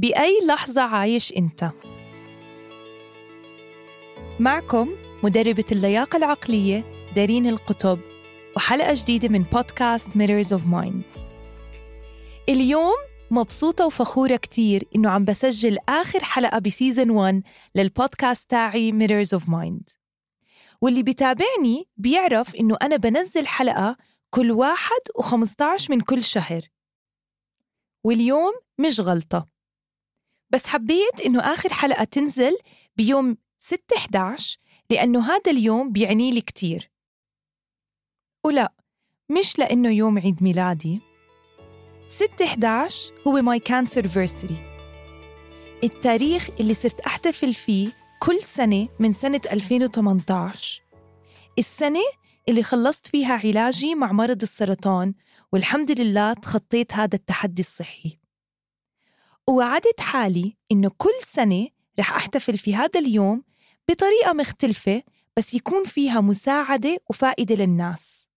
بأي لحظة عايش أنت؟ معكم مدربة اللياقة العقلية دارين القطب وحلقة جديدة من بودكاست Mirrors of Mind. اليوم مبسوطة وفخورة كتير إنه عم بسجل آخر حلقة بسيزن 1 للبودكاست تاعي Mirrors of Mind. واللي بيتابعني بيعرف إنه أنا بنزل حلقة كل واحد وخمسطعش من كل شهر. واليوم مش غلطة. بس حبيت إنه آخر حلقة تنزل بيوم 6-11 لأنه هذا اليوم بيعني لي كتير. ولا مش لأنه يوم عيد ميلادي. 6-11 هو my cancerversary التاريخ اللي صرت أحتفل فيه كل سنة من سنة 2018 السنة اللي خلصت فيها علاجي مع مرض السرطان والحمد لله تخطيت هذا التحدي الصحي. ووعدت حالي إنه كل سنة رح أحتفل في هذا اليوم بطريقة مختلفة بس يكون فيها مساعدة وفائدة للناس.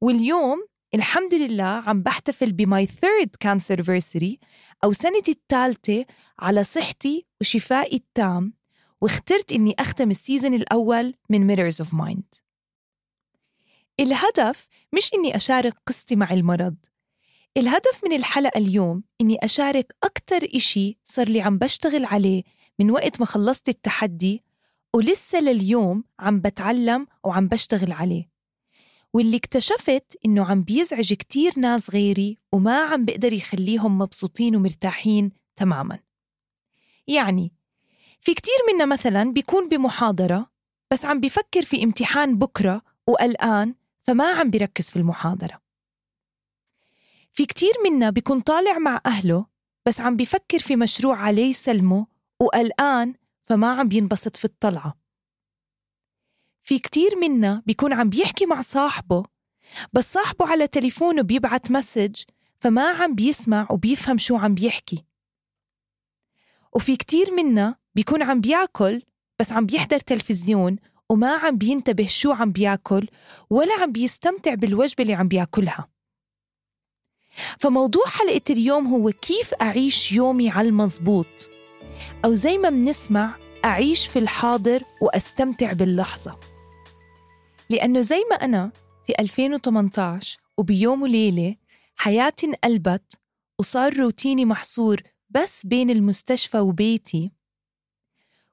واليوم الحمد لله عم بحتفل ب my third cancerversary أو سنتي الثالثة على صحتي وشفائي التام واخترت إني أختم ال season الأول من Mirrors of Mind. الهدف مش إني أشارك قصتي مع المرض الهدف من الحلقة اليوم إني أشارك أكتر إشي صار لي عم بشتغل عليه من وقت ما خلصت التحدي ولسه لليوم عم بتعلم وعم بشتغل عليه. واللي اكتشفت إنه عم بيزعج كتير ناس غيري وما عم بقدر يخليهم مبسوطين ومرتاحين تماما. يعني في كتير منا مثلا بيكون بمحاضرة بس عم بيفكر في امتحان بكرة وقلقان فما عم بيركز في المحاضرة. في كتير منا بيكون طالع مع أهله بس عم بيفكر في مشروع عليه يسلمه وقلقان فما عم بينبسط في الطلعة. في كتير منا بيكون عم بيحكي مع صاحبه بس صاحبه على تليفونه بيبعت مسج فما عم بيسمع وبيفهم شو عم بيحكي. وفي كتير منا بيكون عم بياكل بس عم بيحضر تلفزيون وما عم بينتبه شو عم بياكل ولا عم بيستمتع بالوجبة اللي عم بياكلها. فموضوع حلقة اليوم هو كيف أعيش يومي على المزبوط. أو زي ما منسمع أعيش في الحاضر وأستمتع باللحظة. لأنه زي ما أنا في 2018 وبيوم وليلة حياتي انقلبت وصار روتيني محصور بس بين المستشفى وبيتي.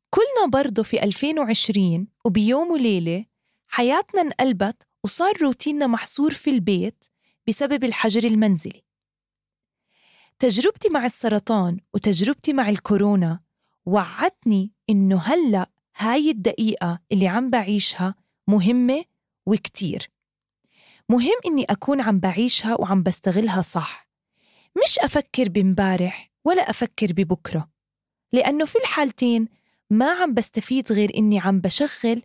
كلنا برضه في 2020 وبيوم وليلة حياتنا انقلبت وصار روتيننا محصور في البيت بسبب الحجر المنزلي. تجربتي مع السرطان وتجربتي مع الكورونا وعدتني إنه هلأ هاي الدقيقة اللي عم بعيشها مهمة وكتير. مهم إني أكون عم بعيشها وعم بستغلها صح. مش أفكر بمبارح ولا أفكر ببكرة لأنه في الحالتين ما عم بستفيد غير إني عم بشغل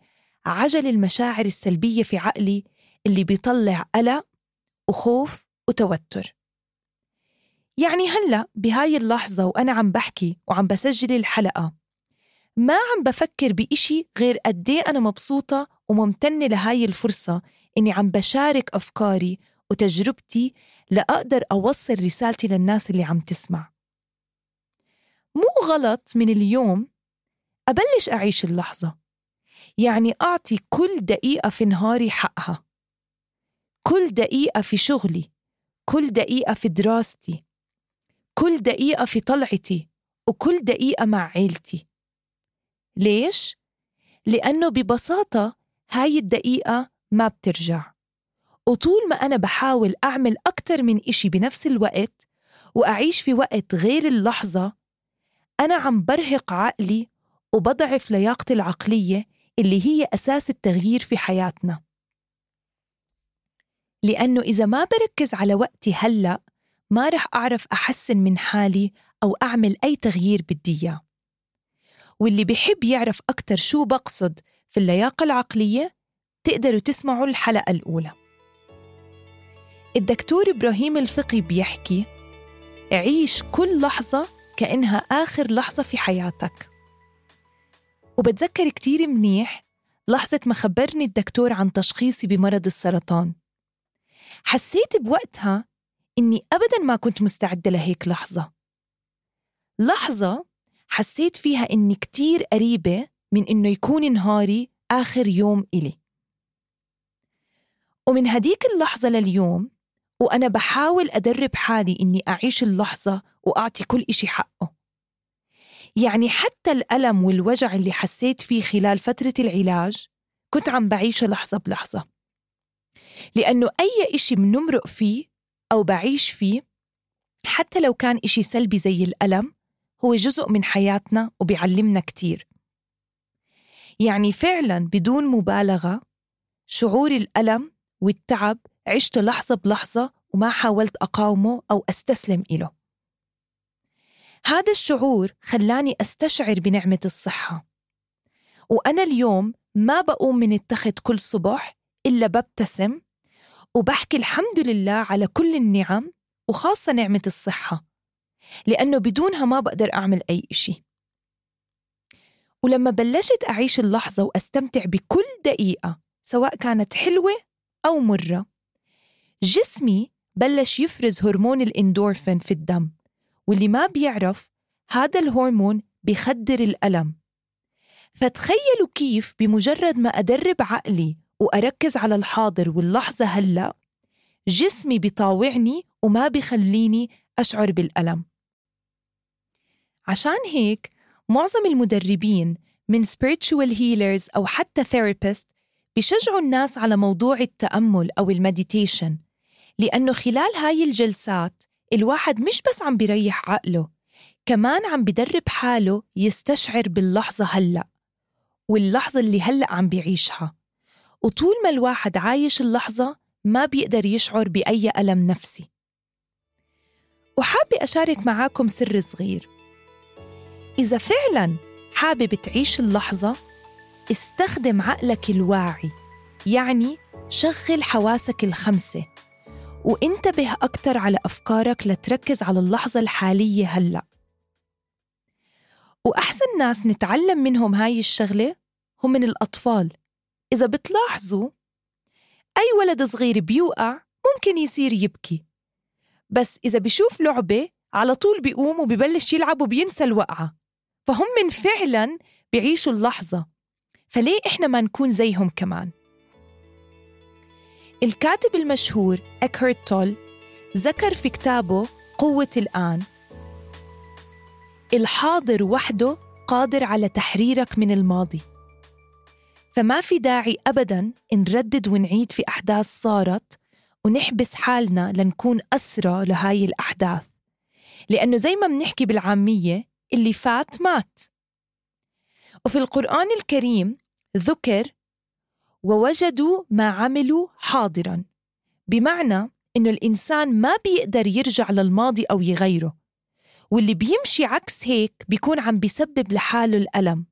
عجل المشاعر السلبية في عقلي اللي بيطلع قلق وخوف وتوتر. يعني هلأ بهاي اللحظة وأنا عم بحكي وعم بسجل الحلقة ما عم بفكر بإشي غير قديه أنا مبسوطة وممتنة لهاي الفرصة إني عم بشارك أفكاري وتجربتي لأقدر أوصل رسالتي للناس اللي عم تسمع. مو غلط من اليوم أبلش أعيش اللحظة يعني أعطي كل دقيقة في نهاري حقها. كل دقيقة في شغلي كل دقيقة في دراستي كل دقيقة في طلعتي وكل دقيقة مع عيلتي. ليش؟ لأنه ببساطة هاي الدقيقة ما بترجع. وطول ما أنا بحاول أعمل أكتر من إشي بنفس الوقت وأعيش في وقت غير اللحظة أنا عم برهق عقلي وبضعف لياقتي العقلية اللي هي أساس التغيير في حياتنا. لأنه إذا ما بركز على وقتي هلأ ما رح أعرف أحسن من حالي أو أعمل أي تغيير بدي إياه. واللي بحب يعرف أكتر شو بقصد في اللياقة العقلية تقدروا تسمعوا الحلقة الأولى. الدكتور إبراهيم الفقي بيحكي عيش كل لحظة كأنها آخر لحظة في حياتك. وبتذكر كتير منيح لحظة ما خبرني الدكتور عن تشخيصي بمرض السرطان. حسيت بوقتها إني أبدا ما كنت مستعدة لهيك لحظة. لحظة حسيت فيها إني كتير قريبة من إنه يكون نهاري آخر يوم إلي. ومن هديك اللحظة لليوم وأنا بحاول أدرب حالي إني أعيش اللحظة وأعطي كل إشي حقه. يعني حتى الألم والوجع اللي حسيت فيه خلال فترة العلاج كنت عم بعيشه لحظة بلحظة. لأنه أي إشي منمرق فيه أو بعيش فيه حتى لو كان إشي سلبي زي الألم هو جزء من حياتنا وبيعلمنا كتير. يعني فعلا بدون مبالغة شعور الألم والتعب عشته لحظة بلحظة وما حاولت أقاومه أو أستسلم إله. هذا الشعور خلاني أستشعر بنعمة الصحة. وأنا اليوم ما بقوم من التخت كل صبح إلا ببتسم وبحكي الحمد لله على كل النعم وخاصة نعمة الصحة لأنه بدونها ما بقدر أعمل أي إشي. ولما بلشت أعيش اللحظة وأستمتع بكل دقيقة سواء كانت حلوة أو مرة جسمي بلش يفرز هرمون الإندورفين في الدم واللي ما بيعرف هذا الهرمون بيخدر الألم. فتخيلوا كيف بمجرد ما أدرب عقلي وأركز على الحاضر واللحظة هلأ. جسمي بيطاوعني وما بيخليني أشعر بالألم. عشان هيك معظم المدربين من spiritual healers أو حتى therapists بشجعوا الناس على موضوع التأمل أو المديتيشن لأنه خلال هاي الجلسات الواحد مش بس عم بيريح عقله كمان عم بدرب حاله يستشعر باللحظة هلأ واللحظة اللي هلأ عم بيعيشها. وطول ما الواحد عايش اللحظة ما بيقدر يشعر بأي ألم نفسي. وحابة أشارك معاكم سر صغير. إذا فعلا حابب تعيش اللحظة استخدم عقلك الواعي يعني شغل حواسك الخمسة وانتبه أكتر على أفكارك لتركز على اللحظة الحالية هلأ. وأحسن ناس نتعلم منهم هاي الشغلة هم من الأطفال. إذا بتلاحظوا أي ولد صغير بيوقع ممكن يصير يبكي. بس إذا بشوف لعبة على طول بيقوم وبيبلش يلعب وبينسى الوقعة. فهم فعلا بيعيشوا اللحظة. فليه إحنا ما نكون زيهم كمان؟ الكاتب المشهور إكهارت تول ذكر في كتابه قوة الآن. الحاضر وحده قادر على تحريرك من الماضي. فما في داعي أبدا نردد ونعيد في أحداث صارت ونحبس حالنا لنكون أسرى لهاي الأحداث. لأنه زي ما بنحكي بالعامية اللي فات مات. وفي القرآن الكريم ذكر ووجدوا ما عملوا حاضرا. بمعنى إنه الإنسان ما بيقدر يرجع للماضي أو يغيره. واللي بيمشي عكس هيك بيكون عم بيسبب لحاله الألم.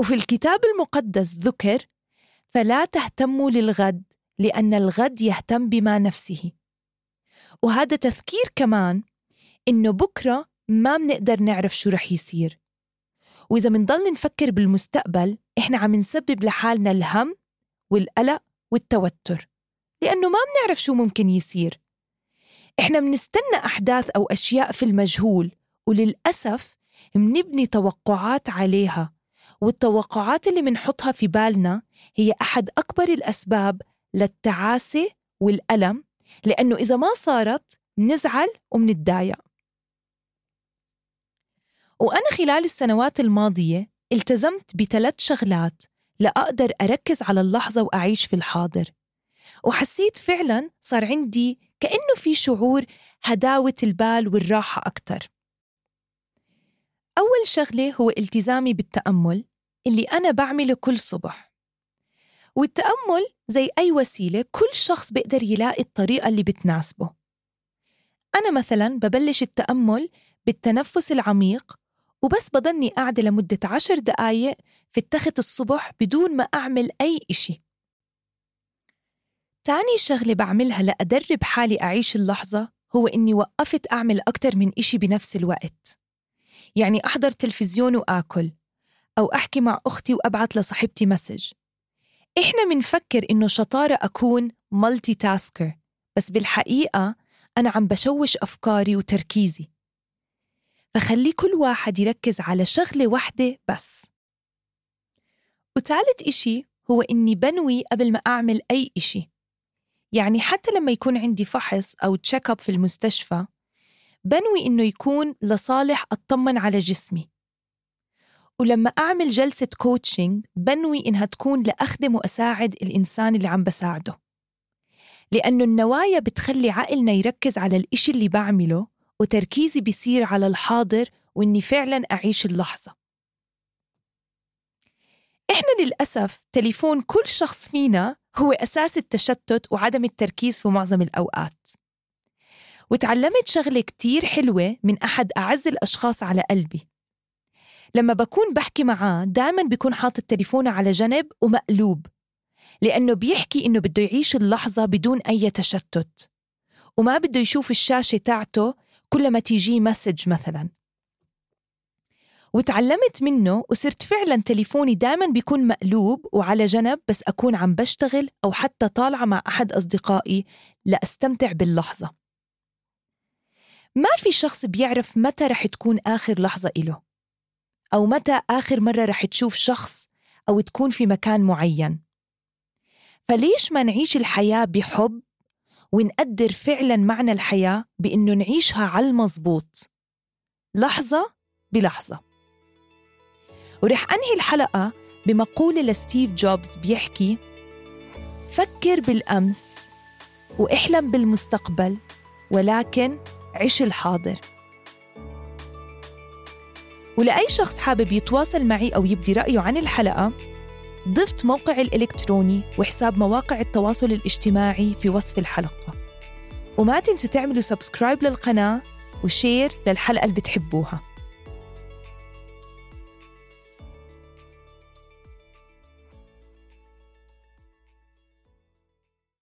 وفي الكتاب المقدس ذكر فلا تهتموا للغد لأن الغد يهتم بما نفسه. وهذا تذكير كمان إنه بكرة ما بنقدر نعرف شو رح يصير. وإذا منضل نفكر بالمستقبل إحنا عم نسبب لحالنا الهم والقلق والتوتر لأنه ما بنعرف شو ممكن يصير. إحنا منستنى أحداث أو أشياء في المجهول وللأسف منبني توقعات عليها. والتوقعات اللي منحطها في بالنا هي أحد أكبر الأسباب للتعاسة والألم لأنه إذا ما صارت منزعل ومنتضايق. وأنا خلال السنوات الماضية التزمت بثلاث شغلات لأقدر أركز على اللحظة وأعيش في الحاضر. وحسيت فعلا صار عندي كأنه في شعور هداوة البال والراحة أكتر. أول شغلة هو التزامي بالتأمل اللي أنا بعمله كل صبح. والتأمل زي أي وسيلة كل شخص بيقدر يلاقي الطريقة اللي بتناسبه. أنا مثلا ببلش التأمل بالتنفس العميق وبس بضلني قاعدة لمدة عشر دقايق في التخت الصبح بدون ما أعمل أي إشي. تاني شغلة بعملها لأدرب حالي أعيش اللحظة هو إني وقفت أعمل أكتر من إشي بنفس الوقت. يعني أحضر تلفزيون وآكل أو أحكي مع أختي وأبعت لصاحبتي مسج. إحنا منفكر إنه شطارة أكون مالتي تاسكر بس بالحقيقة أنا عم بشوش أفكاري وتركيزي. فخلي كل واحد يركز على شغلة واحدة بس. وثالث إشي هو إني بنوي قبل ما أعمل أي إشي. يعني حتى لما يكون عندي فحص أو check up في المستشفى بنوي إنه يكون لصالح أطمن على جسمي. ولما أعمل جلسة coaching بنوي إنها تكون لأخدم وأساعد الإنسان اللي عم بساعده. لأنه النوايا بتخلي عقلنا يركز على الإشي اللي بعمله وتركيزي بيصير على الحاضر وإني فعلا أعيش اللحظة. إحنا للأسف تليفون كل شخص فينا هو أساس التشتت وعدم التركيز في معظم الأوقات. وتعلمت شغلة كتير حلوة من أحد أعز الأشخاص على قلبي. لما بكون بحكي معاه دائما بيكون حاطط تليفونه على جنب ومقلوب لأنه بيحكي إنه بده يعيش اللحظة بدون أي تشتت وما بده يشوف الشاشة تاعته كل ما تيجيه مسج مثلا. وتعلمت منه وصرت فعلا تليفوني دائما بيكون مقلوب وعلى جنب بس أكون عم بشتغل أو حتى طالعة مع أحد أصدقائي لأستمتع باللحظة. ما في شخص بيعرف متى رح تكون آخر لحظة إله؟ أو متى آخر مرة رح تشوف شخص أو تكون في مكان معين؟ فليش ما نعيش الحياة بحب ونقدر فعلا معنى الحياة بإنه نعيشها على المزبوط؟ لحظة بلحظة. ورح أنهي الحلقة بمقولة لستيف جوبز بيحكي فكر بالأمس وإحلم بالمستقبل ولكن عش الحاضر. ولأي شخص حابب يتواصل معي أو يبدي رأيه عن الحلقة ضفت موقعي الإلكتروني وحساب مواقع التواصل الاجتماعي في وصف الحلقة. وما تنسوا تعملوا subscribe للقناة و share للحلقة اللي بتحبوها.